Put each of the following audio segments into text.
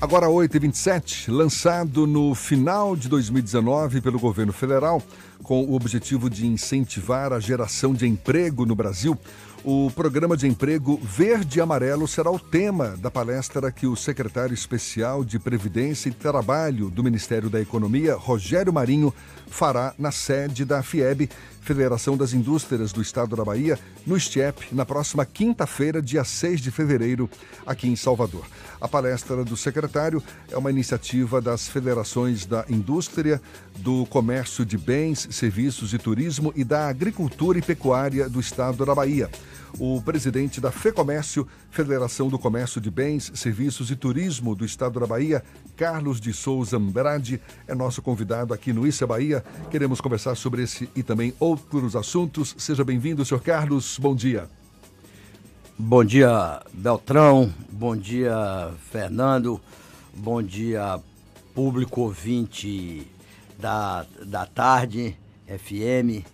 Agora 8h27, lançado no final de 2019 pelo governo federal, com o objetivo de incentivar a geração de emprego no Brasil, o programa de emprego Verde e Amarelo será o tema da palestra que o secretário especial de Previdência e Trabalho do Ministério da Economia, Rogério Marinho, fará na sede da FIEB, Federação das Indústrias do Estado da Bahia, no STIEP, na próxima quinta-feira, dia 6 de fevereiro, aqui em Salvador. A palestra do secretário é uma iniciativa das federações da Indústria, do Comércio de Bens, Serviços e Turismo e da Agricultura e Pecuária do Estado da Bahia o presidente da FEComércio, Federação do Comércio de Bens, Serviços e Turismo do Estado da Bahia, Carlos de Souza Andrade, é nosso convidado aqui no Issa Bahia. Queremos conversar sobre esse e também outros assuntos. Seja bem-vindo, senhor Carlos. Bom dia. Bom dia, Beltrão. Bom dia, Fernando. Bom dia, público ouvinte da, da tarde, FM.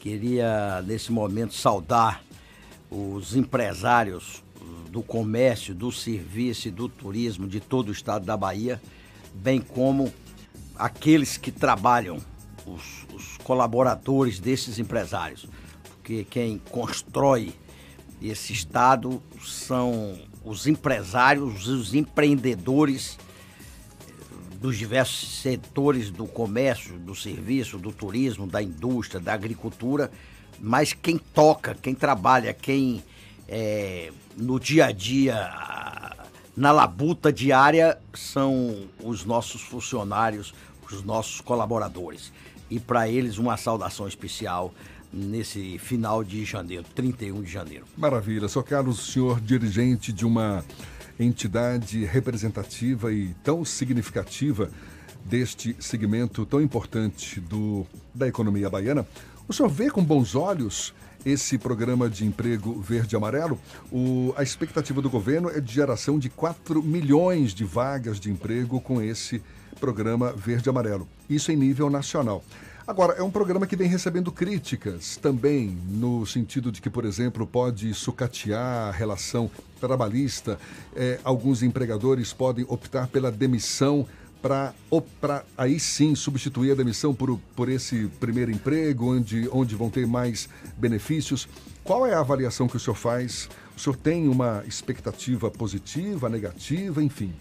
Queria, nesse momento, saudar os empresários do comércio, do serviço e do turismo de todo o estado da Bahia, bem como aqueles que trabalham, os, os colaboradores desses empresários. Porque quem constrói esse estado são os empresários, os empreendedores dos diversos setores do comércio, do serviço, do turismo, da indústria, da agricultura mas quem toca, quem trabalha, quem é, no dia a dia, na labuta diária, são os nossos funcionários, os nossos colaboradores. E para eles, uma saudação especial nesse final de janeiro, 31 de janeiro. Maravilha. Sou Carlos, senhor dirigente de uma entidade representativa e tão significativa deste segmento tão importante do, da economia baiana. O senhor vê com bons olhos esse programa de emprego verde e amarelo? O, a expectativa do governo é de geração de 4 milhões de vagas de emprego com esse programa verde e amarelo. Isso em nível nacional. Agora, é um programa que vem recebendo críticas também, no sentido de que, por exemplo, pode sucatear a relação trabalhista. É, alguns empregadores podem optar pela demissão para aí sim substituir a demissão por, por esse primeiro emprego, onde, onde vão ter mais benefícios. Qual é a avaliação que o senhor faz? O senhor tem uma expectativa positiva, negativa, enfim?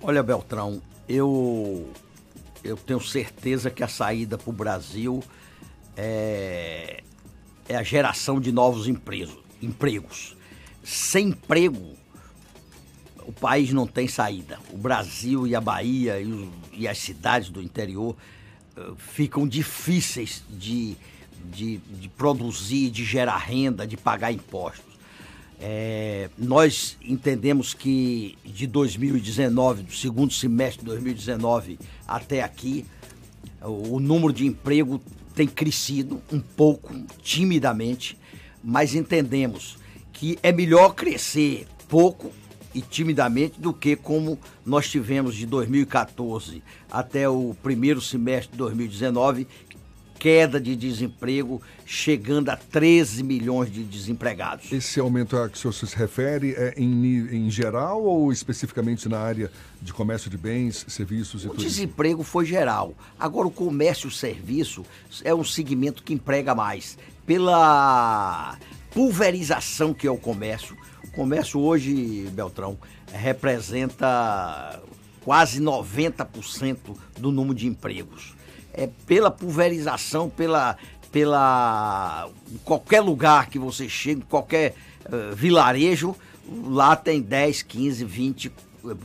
Olha, Beltrão, eu, eu tenho certeza que a saída para o Brasil é, é a geração de novos empregos. empregos. Sem emprego, o país não tem saída. O Brasil e a Bahia e, e as cidades do interior uh, ficam difíceis de, de, de, produzir, de gerar renda, de pagar impostos. É, nós entendemos que de 2019, do segundo semestre de 2019 até aqui, o, o número de emprego tem crescido um pouco, timidamente, mas entendemos que é melhor crescer pouco e timidamente do que como nós tivemos de 2014 até o primeiro semestre de 2019, queda de desemprego chegando a 13 milhões de desempregados. Esse aumento a que o senhor se refere é em, em geral ou especificamente na área de comércio de bens, serviços e tudo? O desemprego foi geral. Agora, o comércio e serviço é um segmento que emprega mais. Pela pulverização que é o comércio, comércio hoje, Beltrão, representa quase 90% do número de empregos. É pela pulverização, pela, pela qualquer lugar que você chegue, qualquer uh, vilarejo, lá tem 10, 15, 20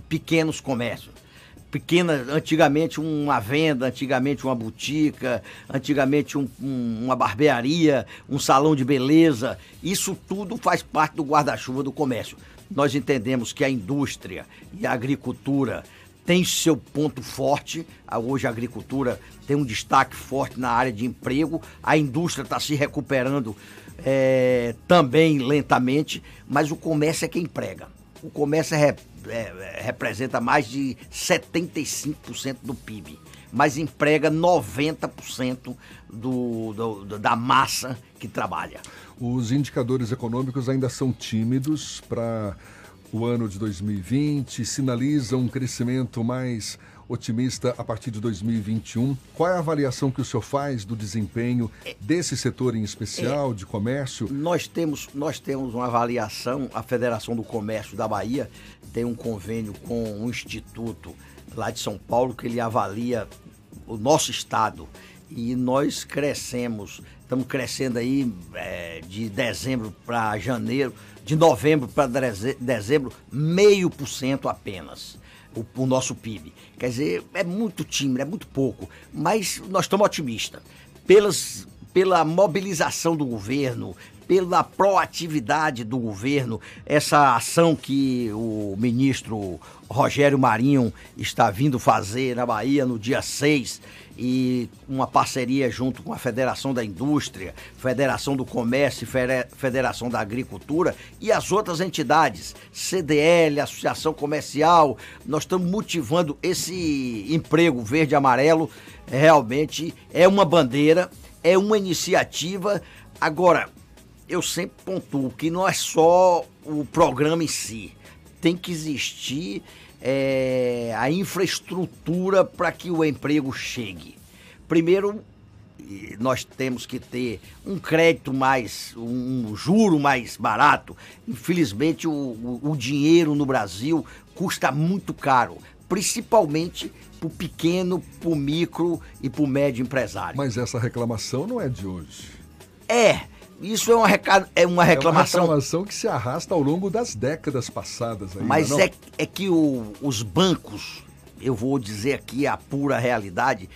pequenos comércios pequena, antigamente uma venda, antigamente uma botica, antigamente um, um, uma barbearia, um salão de beleza. Isso tudo faz parte do guarda-chuva do comércio. Nós entendemos que a indústria e a agricultura tem seu ponto forte. Hoje a agricultura tem um destaque forte na área de emprego. A indústria está se recuperando é, também lentamente, mas o comércio é quem emprega. O comércio é é, representa mais de 75% do PIB, mas emprega 90% do, do, da massa que trabalha. Os indicadores econômicos ainda são tímidos para o ano de 2020, sinaliza um crescimento mais otimista a partir de 2021. Qual é a avaliação que o senhor faz do desempenho desse setor em especial, é, de comércio? Nós temos, nós temos uma avaliação, a Federação do Comércio da Bahia tem um convênio com um instituto lá de São Paulo que ele avalia o nosso estado e nós crescemos, estamos crescendo aí é, de dezembro para janeiro, de novembro para dezembro, meio por cento apenas o, o, nosso PIB. Quer dizer, é muito tímido, é muito pouco, mas nós estamos otimistas. Pelas, pela mobilização do governo, pela proatividade do governo, essa ação que o ministro Rogério Marinho está vindo fazer na Bahia no dia 6 e uma parceria junto com a Federação da Indústria, Federação do Comércio Federação da Agricultura e as outras entidades, CDL, Associação Comercial, nós estamos motivando esse emprego verde amarelo, realmente é uma bandeira, é uma iniciativa. Agora, eu sempre pontuo que não é só o programa em si, tem que existir é, a infraestrutura para que o emprego chegue. Primeiro, nós temos que ter um crédito mais, um juro mais barato. Infelizmente, o, o, o dinheiro no Brasil custa muito caro, principalmente para o pequeno, para o micro e para o médio empresário. Mas essa reclamação não é de hoje. É, isso é uma, é uma reclamação. É uma reclamação que se arrasta ao longo das décadas passadas. Ainda, Mas é, é que o, os bancos, eu vou dizer aqui a pura realidade,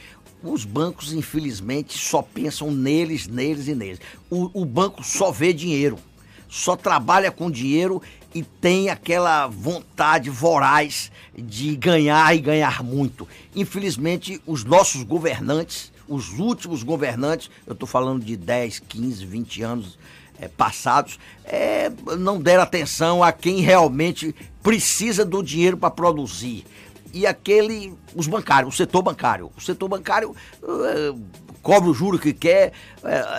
os bancos, infelizmente, só pensam neles, neles e neles. O, o banco só vê dinheiro, só trabalha com dinheiro e tem aquela vontade voraz de ganhar e ganhar muito. Infelizmente, os nossos governantes os últimos governantes, eu estou falando de 10, 15, 20 anos é, passados, é, não deram atenção a quem realmente precisa do dinheiro para produzir. E aquele, os bancários, o setor bancário. O setor bancário é, cobra o juro que quer.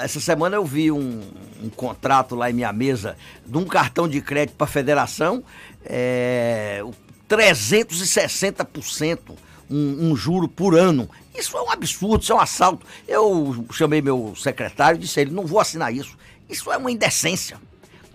Essa semana eu vi um, um, contrato lá em minha mesa de um cartão de crédito para a federação, é, 360% um, um juro por ano. Isso é um absurdo, isso é um assalto. Eu chamei meu secretário e disse a ele: não vou assinar isso. Isso é uma indecência.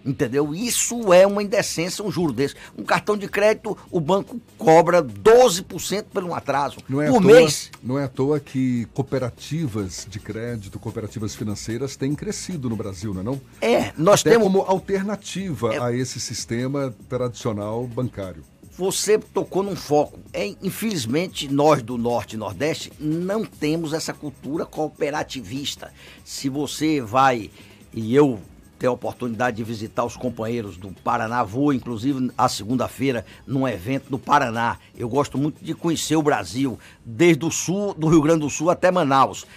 Entendeu? Isso é uma indecência, um juro desse. Um cartão de crédito, o banco cobra 12% pelo um atraso não é por toa, mês. Não é à toa que cooperativas de crédito, cooperativas financeiras têm crescido no Brasil, não é não? É, nós Até temos... como alternativa é... a esse sistema tradicional bancário você tocou num foco. É, infelizmente, nós do Norte e Nordeste não temos essa cultura cooperativista. Se você vai, e eu tenho a oportunidade de visitar os companheiros do Paraná, vou inclusive a segunda-feira num evento no Paraná. Eu gosto muito de conhecer o Brasil, desde o sul, do Rio Grande do Sul até Manaus.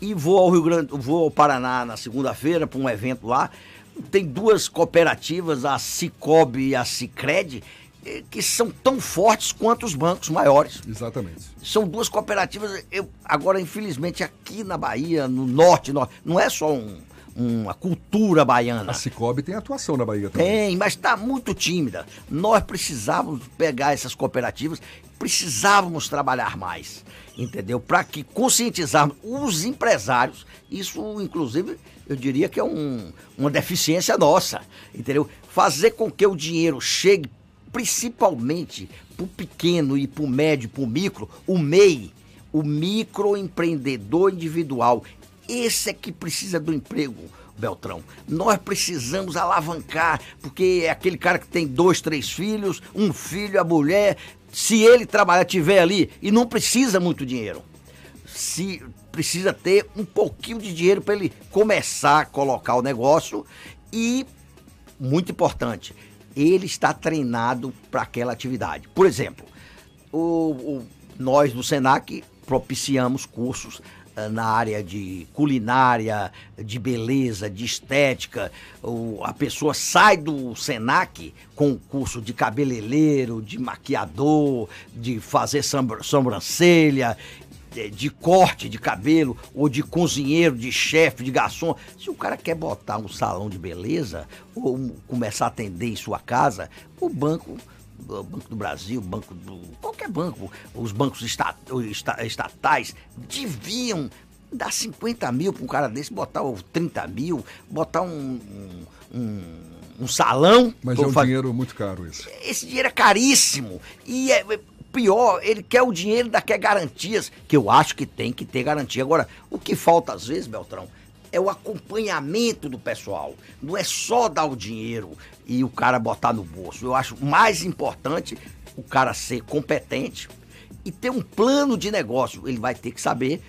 E vou ao Rio Grande, vou ao Paraná na segunda-feira para um evento lá. Tem duas cooperativas, a Cicobi e a Cicred, que são tão fortes quanto os bancos maiores. Exatamente. São duas cooperativas. Eu, agora, infelizmente, aqui na Bahia, no norte, norte não é só um, uma cultura baiana. A Cicobi tem atuação na Bahia também. Tem, mas está muito tímida. Nós precisávamos pegar essas cooperativas, precisávamos trabalhar mais, entendeu? Para que conscientizarmos os empresários. Isso, inclusive, eu diria que é um, uma deficiência nossa, entendeu? Fazer com que o dinheiro chegue principalmente para o pequeno e para o médio, para o micro, o MEI, o microempreendedor individual. Esse é que precisa do emprego, Beltrão. Nós precisamos alavancar, porque é aquele cara que tem dois, três filhos, um filho, a mulher. Se ele trabalhar, tiver ali e não precisa muito dinheiro, se precisa ter um pouquinho de dinheiro para ele começar a colocar o negócio e muito importante, ele está treinado para aquela atividade. Por exemplo, o, o, nós do SENAC propiciamos cursos uh, na área de culinária, de beleza, de estética. O, a pessoa sai do SENAC com curso de cabeleireiro, de maquiador, de fazer sobrancelha de corte de cabelo, ou de cozinheiro, de chefe, de garçom. Se o cara quer botar um salão de beleza, ou começar a atender em sua casa, o banco Banco do Brasil, Banco do. qualquer banco, os bancos estatais deviam dar 50 mil para um cara desse, botar 30 mil, botar um, um, um salão. Mas é um faz... dinheiro muito caro isso. Esse dinheiro é caríssimo. E é, é pior, ele quer o dinheiro, ainda quer garantias, que eu acho que tem que ter garantia. Agora, o que falta às vezes, Beltrão, é o acompanhamento do pessoal. Não é só dar o dinheiro e o cara botar no bolso. Eu acho mais importante o cara ser competente e ter um plano de negócio. Ele vai ter que saber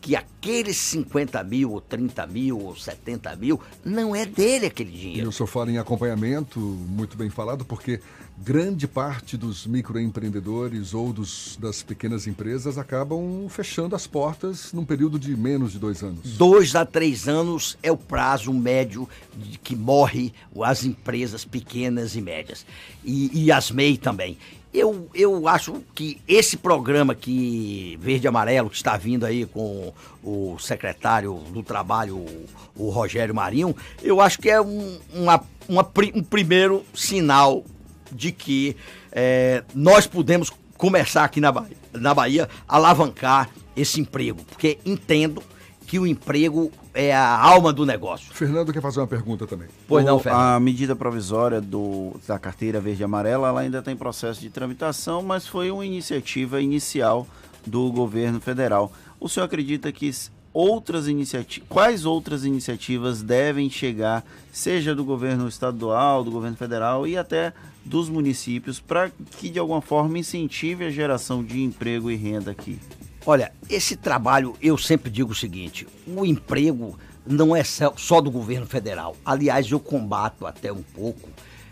que aqueles 50 mil, ou 30 mil, ou 70 mil, não é dele aquele dinheiro. E o senhor fala em acompanhamento, muito bem falado, porque grande parte dos microempreendedores ou dos, das pequenas empresas acabam fechando as portas num período de menos de dois anos. Dois a três anos é o prazo médio de que morre as empresas pequenas e médias. E, e as MEI também. Eu, eu acho que esse programa que Verde e Amarelo, que está vindo aí com o secretário do Trabalho, o, o Rogério Marinho, eu acho que é um, uma, uma, um primeiro sinal de que é, nós podemos começar aqui na Bahia, na Bahia a alavancar esse emprego, porque entendo que o emprego é a alma do negócio. Fernando quer fazer uma pergunta também. Pois não, Fernando. A medida provisória do, da carteira verde e amarela ela ainda está em processo de tramitação, mas foi uma iniciativa inicial do governo federal. O senhor acredita que outras iniciativas, quais outras iniciativas devem chegar, seja do governo estadual, do governo federal e até dos municípios, para que de alguma forma incentive a geração de emprego e renda aqui? Olha, esse trabalho, eu sempre digo o seguinte: o emprego não é só do governo federal. Aliás, eu combato até um pouco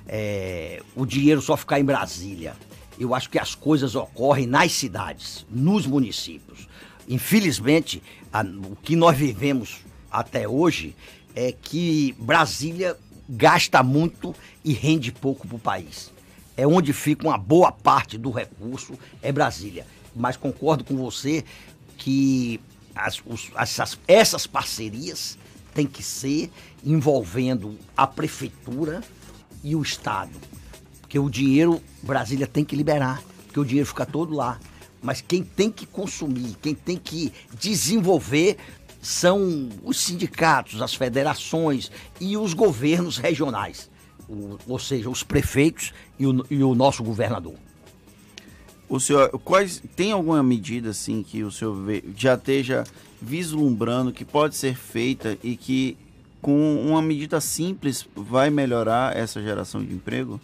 é, o dinheiro só ficar em Brasília. Eu acho que as coisas ocorrem nas cidades, nos municípios. Infelizmente, a, o que nós vivemos até hoje é que Brasília gasta muito e rende pouco para o país. É onde fica uma boa parte do recurso, é Brasília mas concordo com você que as, os, essas, essas parcerias têm que ser envolvendo a prefeitura e o Estado. Porque o dinheiro Brasília tem que liberar, porque o dinheiro fica todo lá. Mas quem tem que consumir, quem tem que desenvolver são os sindicatos, as federações e os governos regionais, o, ou seja, os prefeitos e o, e o nosso governador. O senhor, quais tem alguma medida assim que o senhor vê, já esteja vislumbrando que pode ser feita e que com uma medida simples vai melhorar essa geração de emprego?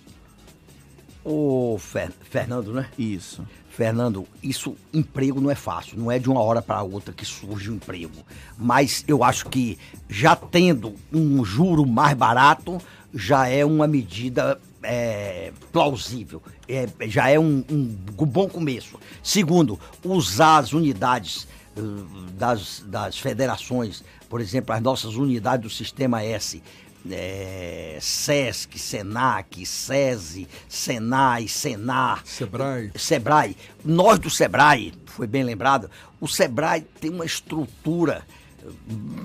O Fer, Fernando, né? Isso. Fernando, isso emprego não é fácil, não é de uma hora para outra que surge um emprego. Mas eu acho que já tendo um juro mais barato, já é uma medida é, plausível, é, já é um, um, bom começo. Segundo, usar as unidades uh, das, das federações, por exemplo, as nossas unidades do Sistema S, é, SESC, SENAC, SESI, SENAI, SENAR, SEBRAE. SEBRAE. Nós do SEBRAE, foi bem lembrado, o SEBRAE tem uma estrutura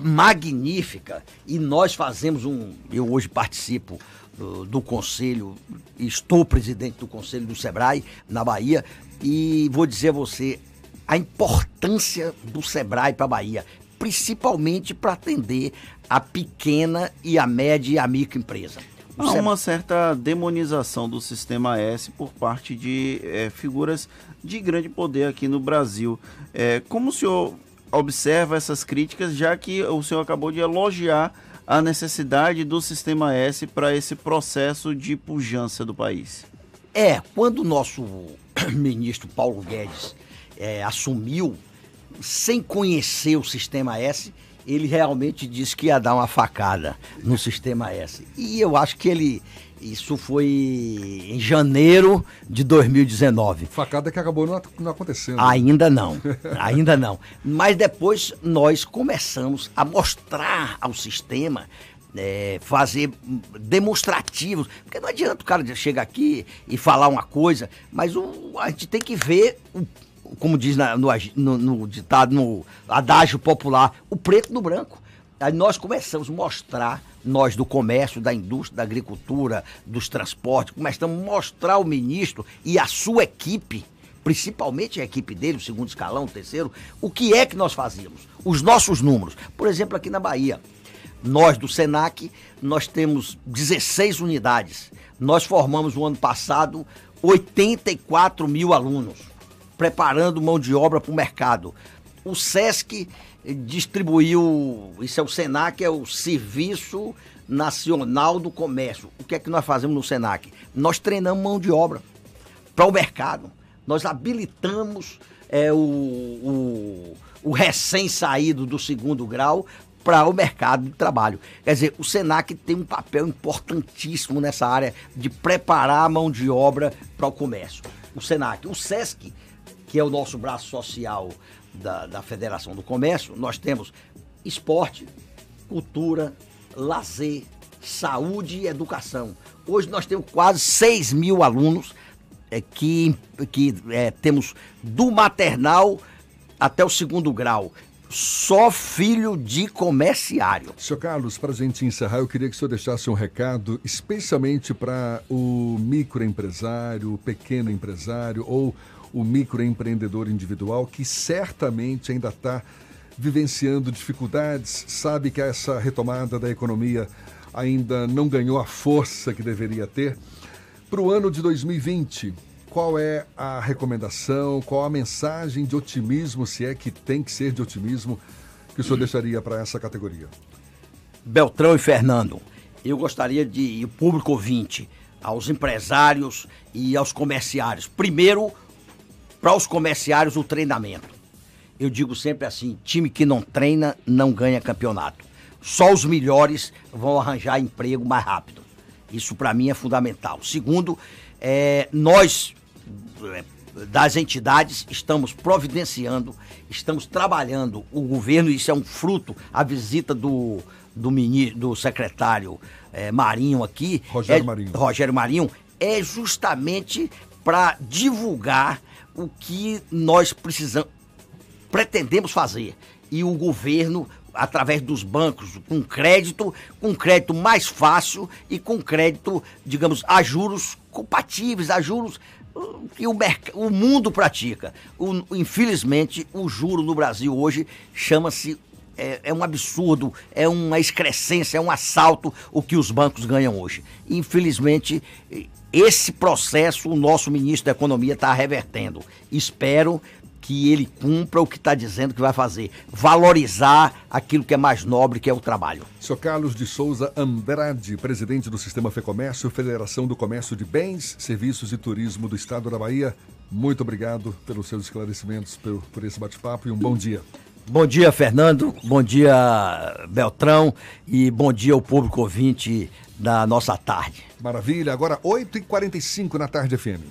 magnífica e nós fazemos um. Eu hoje participo do, do conselho, estou presidente do conselho do Sebrae na Bahia e vou dizer a você a importância do Sebrae para a Bahia, principalmente para atender a pequena e a média e a microempresa. Há uma certa demonização do sistema S por parte de é, figuras de grande poder aqui no Brasil. É, como o senhor observa essas críticas, já que o senhor acabou de elogiar a necessidade do Sistema S para esse processo de pujança do país? É, quando o nosso ministro Paulo Guedes é, assumiu, sem conhecer o Sistema S, ele realmente disse que ia dar uma facada no Sistema S. E eu acho que ele isso foi em janeiro de 2019. Facada que acabou não, não acontecendo. Ainda não, ainda não. Mas depois nós começamos a mostrar ao sistema é, fazer demonstrativos. Porque não adianta o cara chegar aqui e falar uma coisa, mas o, a gente tem que ver, o, como diz na, no, no, no, ditado, no adágio popular, o preto no branco. Aí nós começamos a mostrar, nós do comércio, da indústria, da agricultura, dos transportes, começamos a mostrar ao ministro e a sua equipe, principalmente a equipe dele, o segundo escalão, o terceiro, o que é que nós fazíamos, os nossos números. Por exemplo, aqui na Bahia, nós do SENAC, nós temos 16 unidades. Nós formamos no ano passado 84 mil alunos, preparando mão de obra para o mercado. O SESC distribuiu, isso é o SENAC, é o Serviço Nacional do Comércio. O que é que nós fazemos no SENAC? Nós treinamos mão de obra para o mercado. Nós habilitamos é, o, o, o recém-saído do segundo grau para o mercado de trabalho. Quer dizer, o SENAC tem um papel importantíssimo nessa área de preparar a mão de obra para o comércio. O SENAC. O SESC, que é o nosso braço social da, da Federação do Comércio, nós temos esporte, cultura, lazer, saúde e educação. Hoje nós temos quase 6 mil alunos é, que, que é, temos do maternal até o segundo grau. Só filho de comerciário. Senhor Carlos, para a gente encerrar, eu queria que o senhor deixasse um recado, especialmente para o microempresário, o pequeno empresário ou o microempreendedor individual que certamente ainda está vivenciando dificuldades, sabe que essa retomada da economia ainda não ganhou a força que deveria ter. Para o ano de 2020, qual é a recomendação, qual a mensagem de otimismo, se é que tem que ser de otimismo, que o senhor deixaria para essa categoria? Beltrão e Fernando, eu gostaria de, o público ouvinte, aos empresários e aos comerciários. Primeiro, para os comerciários o treinamento. Eu digo sempre assim: time que não treina não ganha campeonato. Só os melhores vão arranjar emprego mais rápido. Isso para mim é fundamental. Segundo, é, nós é, das entidades estamos providenciando, estamos trabalhando. O governo, isso é um fruto, a visita do, do, ministro, do secretário é, Marinho aqui. Rogério é, Marinho. Rogério Marinho, é justamente para divulgar o que nós precisamos, pretendemos fazer. E o governo, através dos bancos, com crédito, com crédito mais fácil e com crédito, digamos, a juros compatíveis, a juros uh, que o, o mundo pratica. O, infelizmente, o juro no Brasil hoje chama-se é, é, um absurdo, é uma excrescência, é um assalto o que os bancos ganham hoje. Infelizmente, esse processo o nosso ministro da Economia está revertendo. Espero que ele cumpra o que está dizendo que vai fazer. Valorizar aquilo que é mais nobre, que é o trabalho. Sr. Carlos de Souza Andrade, presidente do Sistema Fecomércio, Federação do Comércio de Bens, Serviços e Turismo do Estado da Bahia. Muito obrigado pelos seus esclarecimentos, por, por esse bate-papo e um bom dia. Bom dia, Fernando. Bom dia, Beltrão. E bom dia ao público ouvinte da nossa tarde. Maravilha. Agora, 8h45 na tarde FM.